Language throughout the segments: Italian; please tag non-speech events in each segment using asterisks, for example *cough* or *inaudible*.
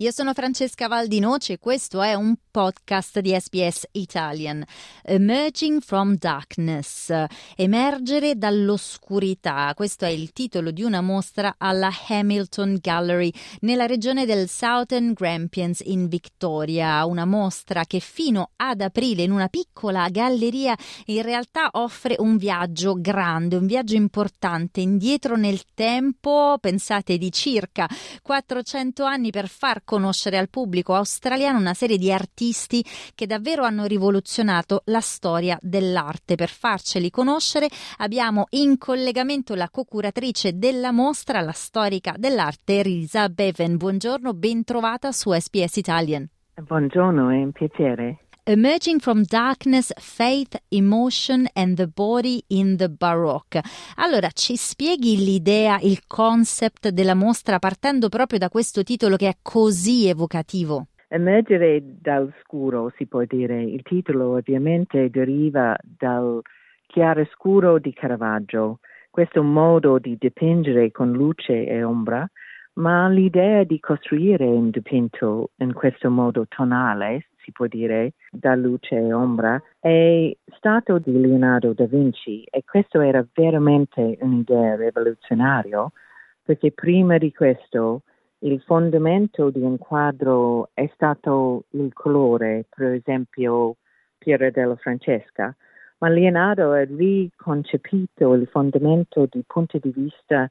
Io sono Francesca Valdinoce e questo è un podcast di SBS Italian. Emerging from Darkness. Emergere dall'oscurità. Questo è il titolo di una mostra alla Hamilton Gallery nella regione del Southern Grampians in Victoria. Una mostra che fino ad aprile in una piccola galleria in realtà offre un viaggio grande, un viaggio importante indietro nel tempo. Pensate di circa 400 anni per far conoscere al pubblico australiano una serie di artisti che davvero hanno rivoluzionato la storia dell'arte. Per farceli conoscere abbiamo in collegamento la co-curatrice della mostra, la storica dell'arte Risa Beven. Buongiorno, ben trovata su SPS Italian. Buongiorno, è un piacere. Emerging from Darkness, Faith, Emotion and the Body in the Baroque. Allora, ci spieghi l'idea, il concept della mostra partendo proprio da questo titolo che è così evocativo? Emergere dal scuro, si può dire. Il titolo ovviamente deriva dal chiaroscuro di Caravaggio. Questo modo di dipingere con luce e ombra ma l'idea di costruire un dipinto in questo modo tonale si può dire, da luce e ombra, è stato di Leonardo da Vinci. E questo era veramente un'idea rivoluzionaria perché prima di questo il fondamento di un quadro è stato il colore, per esempio Piera della Francesca, ma Leonardo ha riconcepito il fondamento dal punto di vista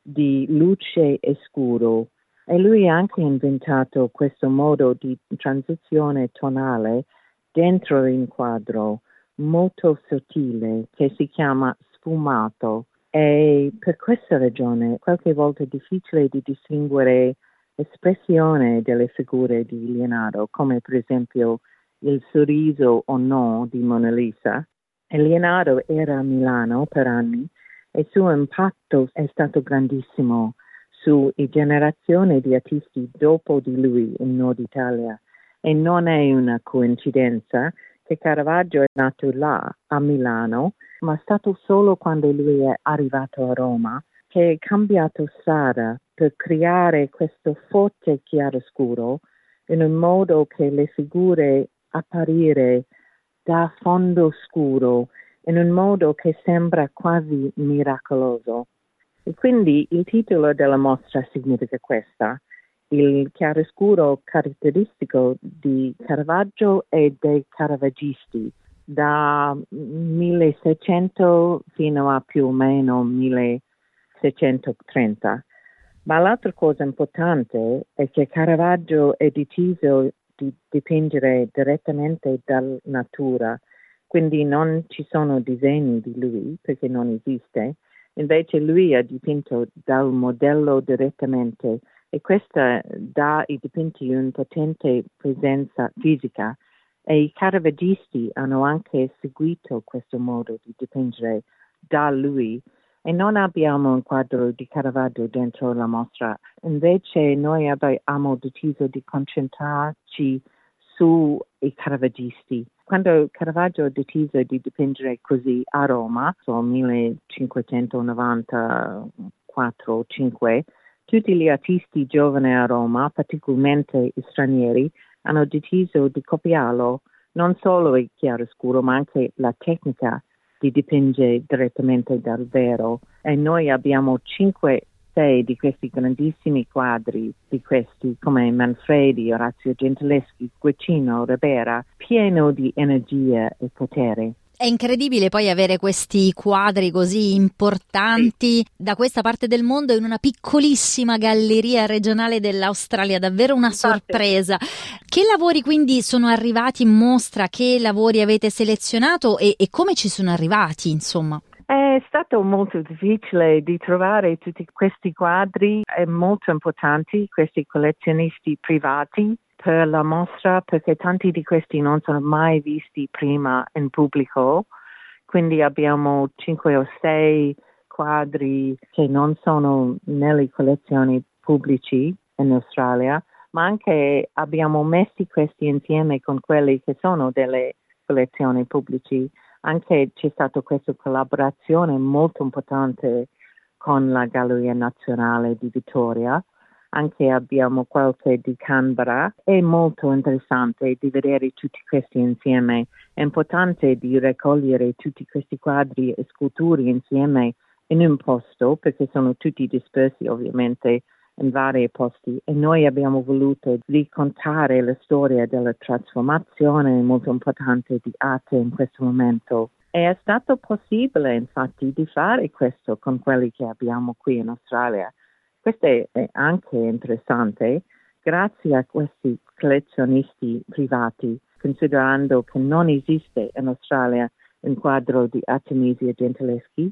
di luce e scuro e lui ha anche inventato questo modo di transizione tonale dentro il quadro molto sottile che si chiama sfumato e per questa ragione qualche volta è difficile di distinguere l'espressione delle figure di Leonardo, come per esempio il sorriso o no di Mona Lisa. E Leonardo era a Milano per anni e il suo impatto è stato grandissimo su generazioni di artisti dopo di lui in Nord Italia e non è una coincidenza che Caravaggio è nato là, a Milano, ma è stato solo quando lui è arrivato a Roma che è cambiato strada per creare questo forte chiaroscuro in un modo che le figure apparire da fondo scuro in un modo che sembra quasi miracoloso. E quindi il titolo della mostra significa questa, il chiaroscuro caratteristico di Caravaggio e dei caravaggisti da 1600 fino a più o meno 1630. Ma l'altra cosa importante è che Caravaggio è deciso di dipingere direttamente dalla natura, quindi non ci sono disegni di lui perché non esiste, Invece lui ha dipinto dal modello direttamente e questo dà ai dipinti una potente presenza fisica. E i caravaggisti hanno anche seguito questo modo di dipingere da lui. E non abbiamo un quadro di Caravaggio dentro la mostra, invece noi abbiamo deciso di concentrarci sui caravaggisti quando Caravaggio ha deciso di dipingere così a Roma, so 1594-5, tutti gli artisti giovani a Roma, particolarmente stranieri, hanno deciso di copiarlo, non solo il chiaroscuro, ma anche la tecnica di dipingere direttamente dal vero. E noi abbiamo cinque sei di questi grandissimi quadri, di questi come Manfredi, Orazio Gentileschi, Guccino, Ribera, pieno di energia e potere. È incredibile poi avere questi quadri così importanti da questa parte del mondo in una piccolissima galleria regionale dell'Australia, davvero una sorpresa. Che lavori quindi sono arrivati in mostra? Che lavori avete selezionato e, e come ci sono arrivati, insomma? È stato molto difficile di trovare tutti questi quadri molto importanti, questi collezionisti privati per la mostra perché tanti di questi non sono mai visti prima in pubblico, quindi abbiamo cinque o sei quadri che non sono nelle collezioni pubblici in Australia, ma anche abbiamo messo questi insieme con quelli che sono delle collezioni pubbliche anche c'è stata questa collaborazione molto importante con la Galleria Nazionale di Vittoria. Anche abbiamo qualche di Canberra. È molto interessante di vedere tutti questi insieme. È importante di raccogliere tutti questi quadri e sculture insieme in un posto perché sono tutti dispersi ovviamente in vari posti e noi abbiamo voluto raccontare la storia della trasformazione molto importante di arte in questo momento. E è stato possibile infatti di fare questo con quelli che abbiamo qui in Australia. Questo è anche interessante grazie a questi collezionisti privati, considerando che non esiste in Australia un quadro di Artemisia Gentileschi,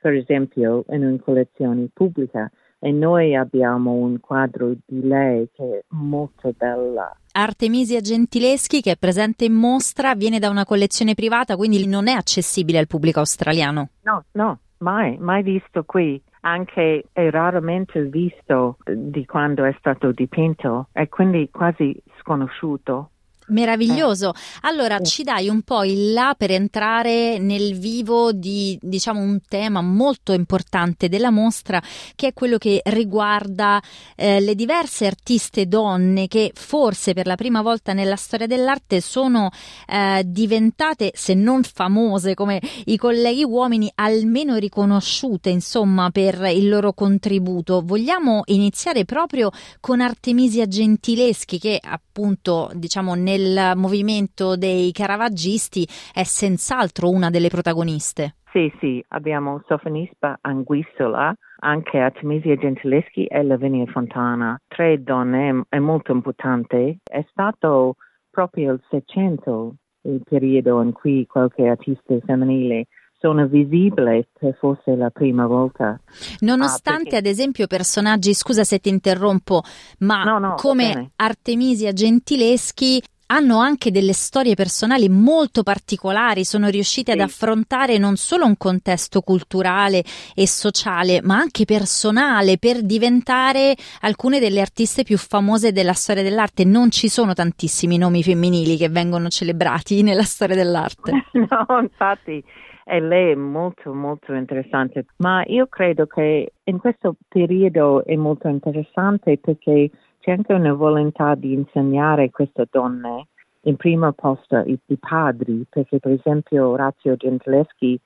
per esempio in una collezione pubblica e noi abbiamo un quadro di lei che è molto bella. Artemisia Gentileschi, che è presente in mostra, viene da una collezione privata, quindi non è accessibile al pubblico australiano. No, no, mai, mai visto qui. Anche è raramente visto di quando è stato dipinto e quindi quasi sconosciuto. Meraviglioso. Allora ci dai un po' il là per entrare nel vivo di diciamo un tema molto importante della mostra che è quello che riguarda eh, le diverse artiste donne che forse per la prima volta nella storia dell'arte sono eh, diventate se non famose come i colleghi uomini almeno riconosciute insomma per il loro contributo. Vogliamo iniziare proprio con Artemisia Gentileschi che appunto diciamo nel nel movimento dei caravaggisti è senz'altro una delle protagoniste. Sì, sì, abbiamo Sofonispa Anguissola, anche Artemisia Gentileschi e Lavinia Fontana, tre donne, è molto importante. È stato proprio il Seicento il periodo in cui qualche artista femminile sono visibili per forse la prima volta. Nonostante, ah, perché... ad esempio, personaggi, scusa se ti interrompo, ma no, no, come Artemisia Gentileschi hanno anche delle storie personali molto particolari, sono riusciti sì. ad affrontare non solo un contesto culturale e sociale, ma anche personale per diventare alcune delle artiste più famose della storia dell'arte. Non ci sono tantissimi nomi femminili che vengono celebrati *laughs* nella storia dell'arte. *laughs* No, infatti. E lei è molto molto interessante, ma io credo che in questo periodo è molto interessante perché c'è anche una volontà di insegnare queste donne in primo posto i, i padri, perché per esempio Orazio Gentileschi,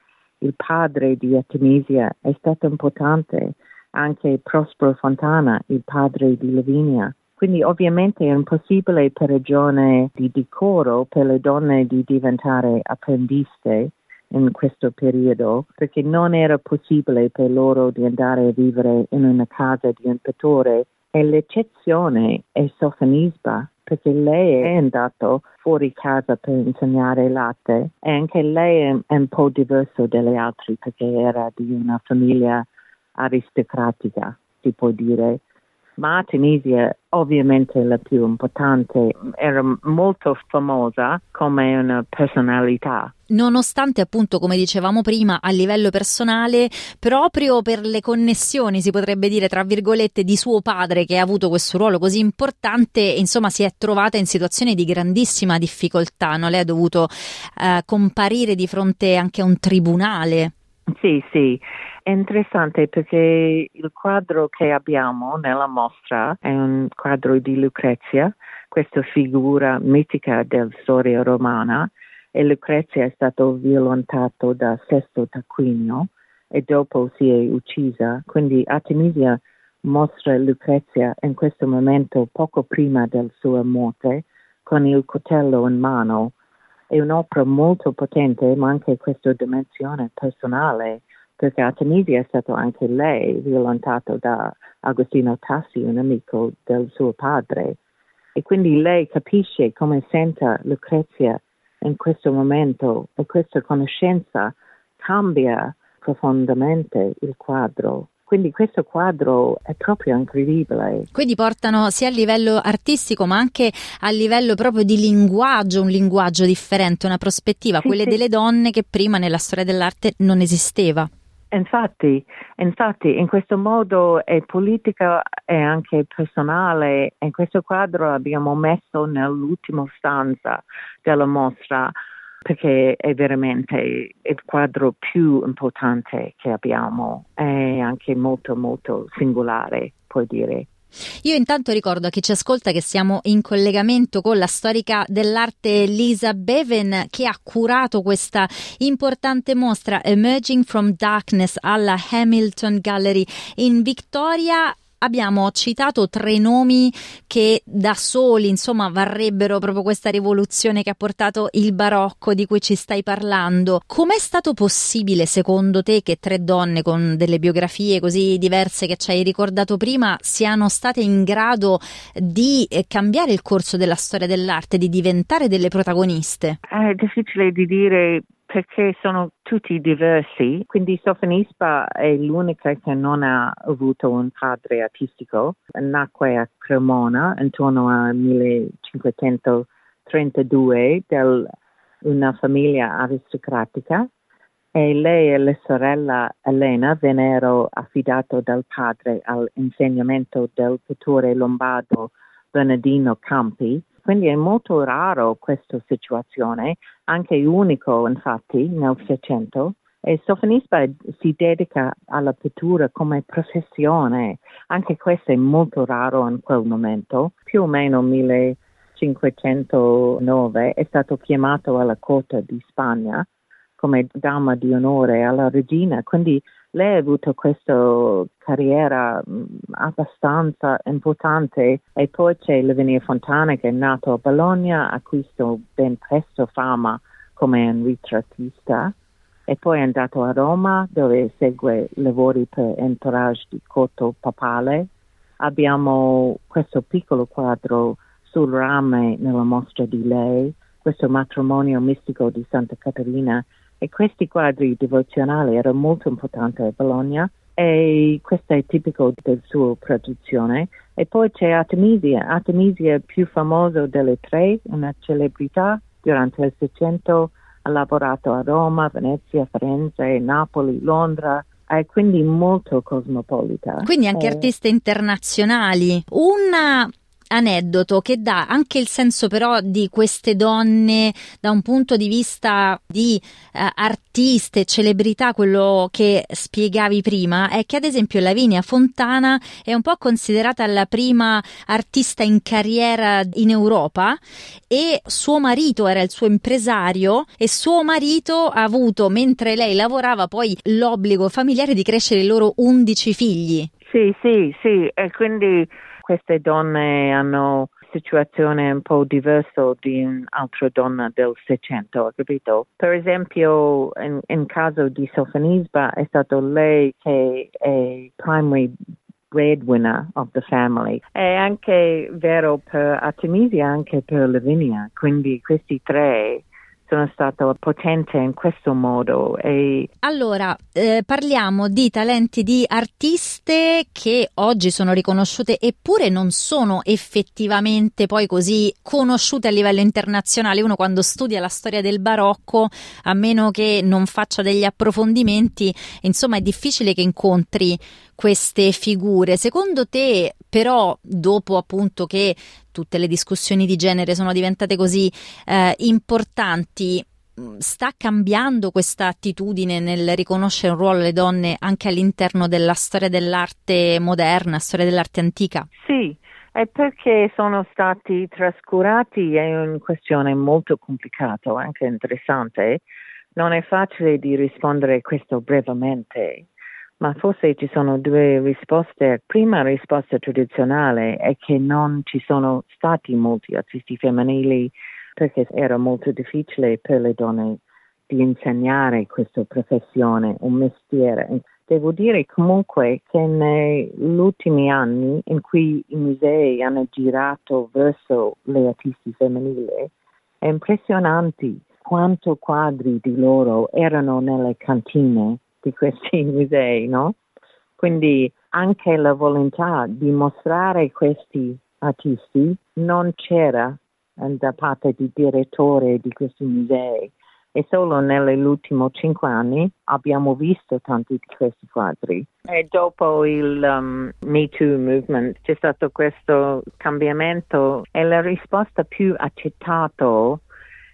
il padre di Artemisia, è stato importante, anche Prospero Fontana, il padre di Lavinia. Quindi ovviamente è impossibile per ragione di decoro per le donne di diventare apprendiste in questo periodo, perché non era possibile per loro di andare a vivere in una casa di un pittore e l'eccezione è Sofonisba, perché lei è andato fuori casa per insegnare latte e anche lei è un po' diverso dalle altre perché era di una famiglia aristocratica, si può dire. Ma Tunisia ovviamente la più importante, era molto famosa come una personalità. Nonostante appunto come dicevamo prima a livello personale proprio per le connessioni si potrebbe dire tra virgolette di suo padre che ha avuto questo ruolo così importante insomma si è trovata in situazioni di grandissima difficoltà no? lei ha dovuto eh, comparire di fronte anche a un tribunale. Sì sì è interessante perché il quadro che abbiamo nella mostra è un quadro di Lucrezia questa figura mitica della storia romana e Lucrezia è stato violentato da Sesto Tarquinio e dopo si è uccisa. Quindi Artemisia mostra Lucrezia in questo momento poco prima della sua morte con il coltello in mano. È un'opera molto potente, ma anche questa dimensione personale, perché Artemisia è stato anche lei violentato da Agostino Tassi, un amico del suo padre. E quindi lei capisce come senta Lucrezia in questo momento e questa conoscenza cambia profondamente il quadro. Quindi questo quadro è proprio incredibile. Quindi portano sia a livello artistico ma anche a livello proprio di linguaggio, un linguaggio differente, una prospettiva, sì, quelle sì. delle donne che prima nella storia dell'arte non esisteva. Infatti, infatti, in questo modo è politica e anche personale. In questo quadro abbiamo messo nell'ultima stanza della mostra perché è veramente il quadro più importante che abbiamo e anche molto molto singolare, puoi dire. Io intanto ricordo a chi ci ascolta che siamo in collegamento con la storica dell'arte Lisa Beven che ha curato questa importante mostra Emerging from Darkness alla Hamilton Gallery in Victoria abbiamo citato tre nomi che da soli, insomma, varrebbero proprio questa rivoluzione che ha portato il barocco di cui ci stai parlando. Com'è stato possibile, secondo te, che tre donne con delle biografie così diverse che ci hai ricordato prima siano state in grado di eh, cambiare il corso della storia dell'arte, di diventare delle protagoniste? È difficile di dire perché sono tutti diversi, quindi Sofonispa è l'unica che non ha avuto un padre artistico, nacque a Cremona intorno al 1532 da una famiglia aristocratica. E lei e la sorella Elena vennero affidate dal padre all'insegnamento del pittore lombardo Bernardino Campi quindi è molto raro questa situazione, anche unico infatti nel Seicento. E Sofonisba si dedica alla pittura come professione, anche questo è molto raro in quel momento, più o meno 1509 è stato chiamato alla corte di Spagna come dama di onore alla regina, quindi lei ha avuto questa carriera mm, abbastanza importante e poi c'è Lavinia Fontana che è nato a Bologna, ha acquisito ben presto fama come un ritrattista e poi è andato a Roma dove segue lavori per entourage di corto papale. Abbiamo questo piccolo quadro sul rame nella mostra di lei, questo matrimonio mistico di Santa Caterina e questi quadri devozionali erano molto importanti a Bologna e questo è tipico della sua produzione. E poi c'è Artemisia, Artemisia più famosa delle tre, una celebrità durante il Seicento, ha lavorato a Roma, Venezia, Firenze, Napoli, Londra, è quindi molto cosmopolita. Quindi anche eh. artiste internazionali. Una aneddoto che dà anche il senso però di queste donne da un punto di vista di eh, artiste, celebrità, quello che spiegavi prima, è che ad esempio Lavinia Fontana è un po' considerata la prima artista in carriera in Europa e suo marito era il suo impresario e suo marito ha avuto, mentre lei lavorava, poi l'obbligo familiare di crescere i loro undici figli. Sì, sì, sì, e quindi queste donne hanno situazione un po' diversa di un'altra donna del Seicento, capito? Per esempio, in, in caso di Sofonisba è stato lei che è primary breadwinner of the family. È anche vero per Artemisia, anche per Lavinia, quindi questi tre sono stato potente in questo modo. E... Allora, eh, parliamo di talenti di artiste che oggi sono riconosciute eppure non sono effettivamente poi così conosciute a livello internazionale. Uno quando studia la storia del barocco, a meno che non faccia degli approfondimenti, insomma è difficile che incontri queste figure. Secondo te, però, dopo appunto che tutte le discussioni di genere sono diventate così eh, importanti, mm, sta cambiando questa attitudine nel riconoscere un ruolo alle donne anche all'interno della storia dell'arte moderna, storia dell'arte antica? Sì, è perché sono stati trascurati, è una questione molto complicata, anche interessante. Non è facile di rispondere a questo brevemente ma forse ci sono due risposte. Prima risposta tradizionale è che non ci sono stati molti artisti femminili perché era molto difficile per le donne di insegnare questa professione, un mestiere. Devo dire comunque che negli ultimi anni in cui i musei hanno girato verso le artisti femminili, è impressionante quanto quadri di loro erano nelle cantine di questi *laughs* musei, no? Quindi anche la volontà di mostrare questi artisti non c'era da parte del direttore di questi musei e solo negli ultimi cinque anni abbiamo visto tanti di questi quadri. E dopo il um, Me Too movement c'è stato questo cambiamento e la risposta più accettata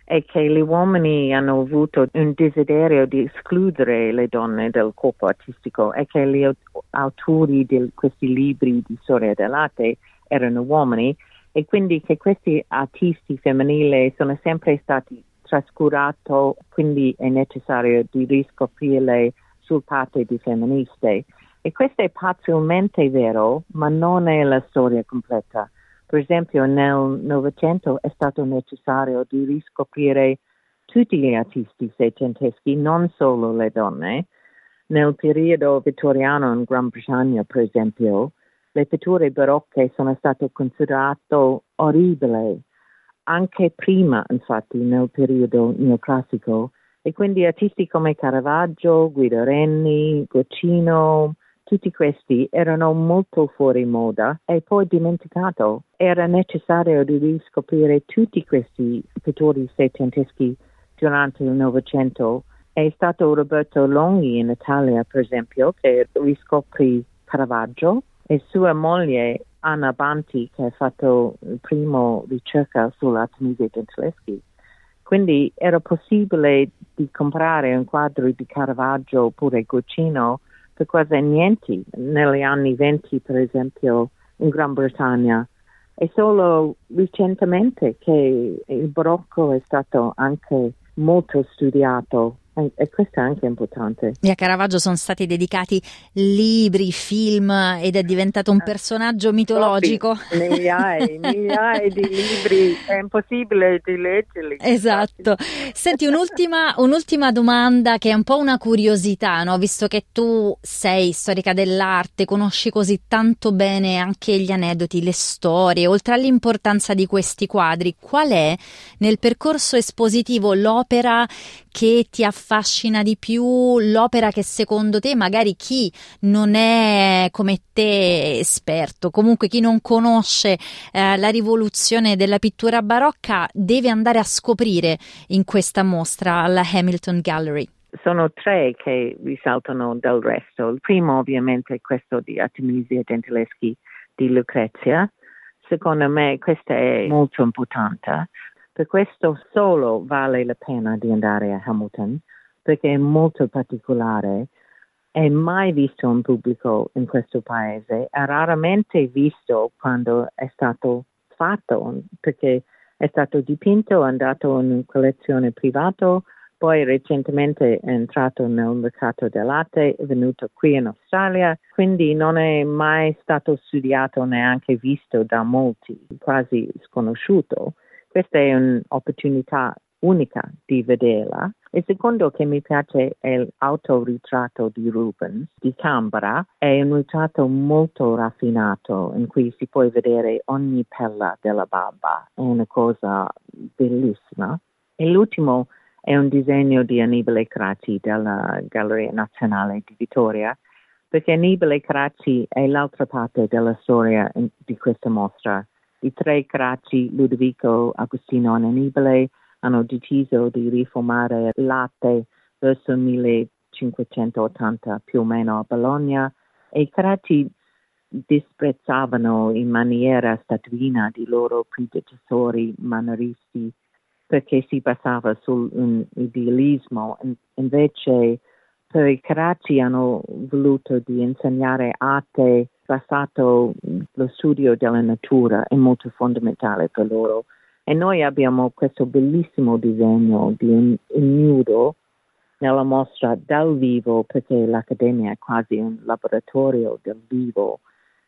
è che gli uomini hanno avuto un desiderio di escludere le donne dal corpo artistico e che gli autori di questi libri di storia dell'arte erano uomini e quindi che questi artisti femminili sono sempre stati trascurati, quindi è necessario di riscoprirle sul parte di femministe. E questo è parzialmente vero, ma non è la storia completa. Per esempio nel Novecento è stato necessario di riscoprire tutti gli artisti settecenteschi, non solo le donne. Nel periodo vittoriano in Gran Bretagna, per esempio, le pitture barocche sono state considerate orribili, anche prima, infatti, nel periodo neoclassico. E quindi artisti come Caravaggio, Guido Renni, Guccino, tutti questi erano molto fuori moda e poi dimenticato. Era necessario riscoprire tutti questi pittori settecenteschi durante il Novecento. È stato Roberto Longhi in Italia, per esempio, che riscoprì Caravaggio e sua moglie Anna Banti che ha fatto il primo ricerca sull'Artemisia Gentileschi. Quindi era possibile di comprare un quadro di Caravaggio oppure Guccino per quasi niente negli anni venti, per esempio, in Gran Bretagna. È solo recentemente che il barocco è stato anche molto studiato e questo è anche importante. E a Caravaggio sono stati dedicati libri, film ed è diventato un personaggio mitologico. Migliaia, *laughs* migliaia di libri, è impossibile di leggerli. Esatto. Senti, un'ultima, un'ultima, domanda che è un po' una curiosità, no? visto che tu sei storica dell'arte, conosci così tanto bene anche gli aneddoti, le storie, oltre all'importanza di questi quadri, qual è nel percorso espositivo l'opera che ti affascina di più, l'opera che secondo te magari chi non è come te esperto, comunque chi non conosce eh, la rivoluzione della pittura barocca deve andare a scoprire in questa mostra alla Hamilton Gallery? Sono tre che risaltano dal resto. Il primo ovviamente è questo di Artemisia Gentileschi di Lucrezia. Secondo me questo è molto importante per questo solo vale la pena di andare a Hamilton perché è molto particolare è mai visto in pubblico in questo paese, è raramente visto quando è stato fatto, perché è stato dipinto, è andato in collezione privata, poi recentemente è entrato nel mercato dell'arte, è venuto qui in Australia, quindi non è mai stato studiato neanche visto da molti, quasi sconosciuto. Questa è un'opportunità unica di vederla. Il secondo che mi piace è l'autoritratto di Rubens di Canberra. È un ritratto molto raffinato in cui si può vedere ogni pella della barba. È una cosa bellissima. E l'ultimo è un disegno di Annibale Cracci della Galleria Nazionale di Vittoria, perché Annibale Cracci è l'altra parte della storia di questa mostra i tre cracci Ludovico, Agostino e Annibale hanno deciso di riformare l'arte verso il 1580 più o meno a Bologna e i cracci disprezzavano in maniera statuina di loro predecessori maneristi perché si basava sull'idealismo. Invece per i cracci hanno voluto di insegnare arte basato lo studio della natura è molto fondamentale per loro. E noi abbiamo questo bellissimo disegno di un ignudo nella mostra dal vivo perché l'Accademia è quasi un laboratorio del vivo.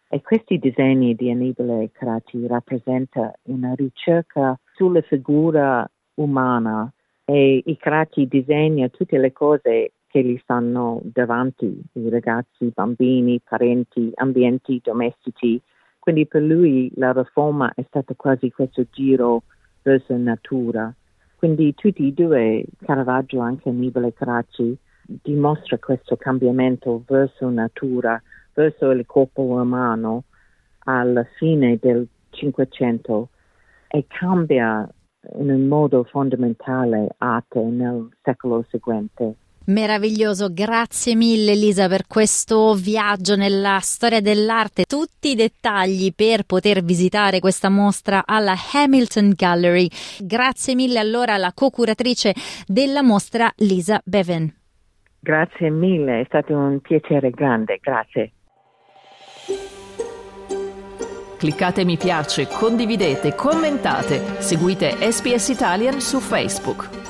E questi disegni di Annibale Caracci rappresentano una ricerca sulla figura umana. E i Caracci disegna tutte le cose che gli stanno davanti, i ragazzi, i bambini, parenti, ambienti domestici. Quindi per lui la riforma è stata quasi questo giro verso natura. Quindi tutti e due, Caravaggio anche Annibale Caracci, dimostra questo cambiamento verso natura, verso il corpo umano alla fine del Cinquecento e cambia in un modo fondamentale arte nel secolo seguente. Meraviglioso, grazie mille Elisa per questo viaggio nella storia dell'arte, tutti i dettagli per poter visitare questa mostra alla Hamilton Gallery. Grazie mille allora alla co-curatrice della mostra Lisa Bevan. Grazie mille, è stato un piacere grande, grazie. Cliccate mi piace, condividete, commentate, seguite SPS Italian su Facebook.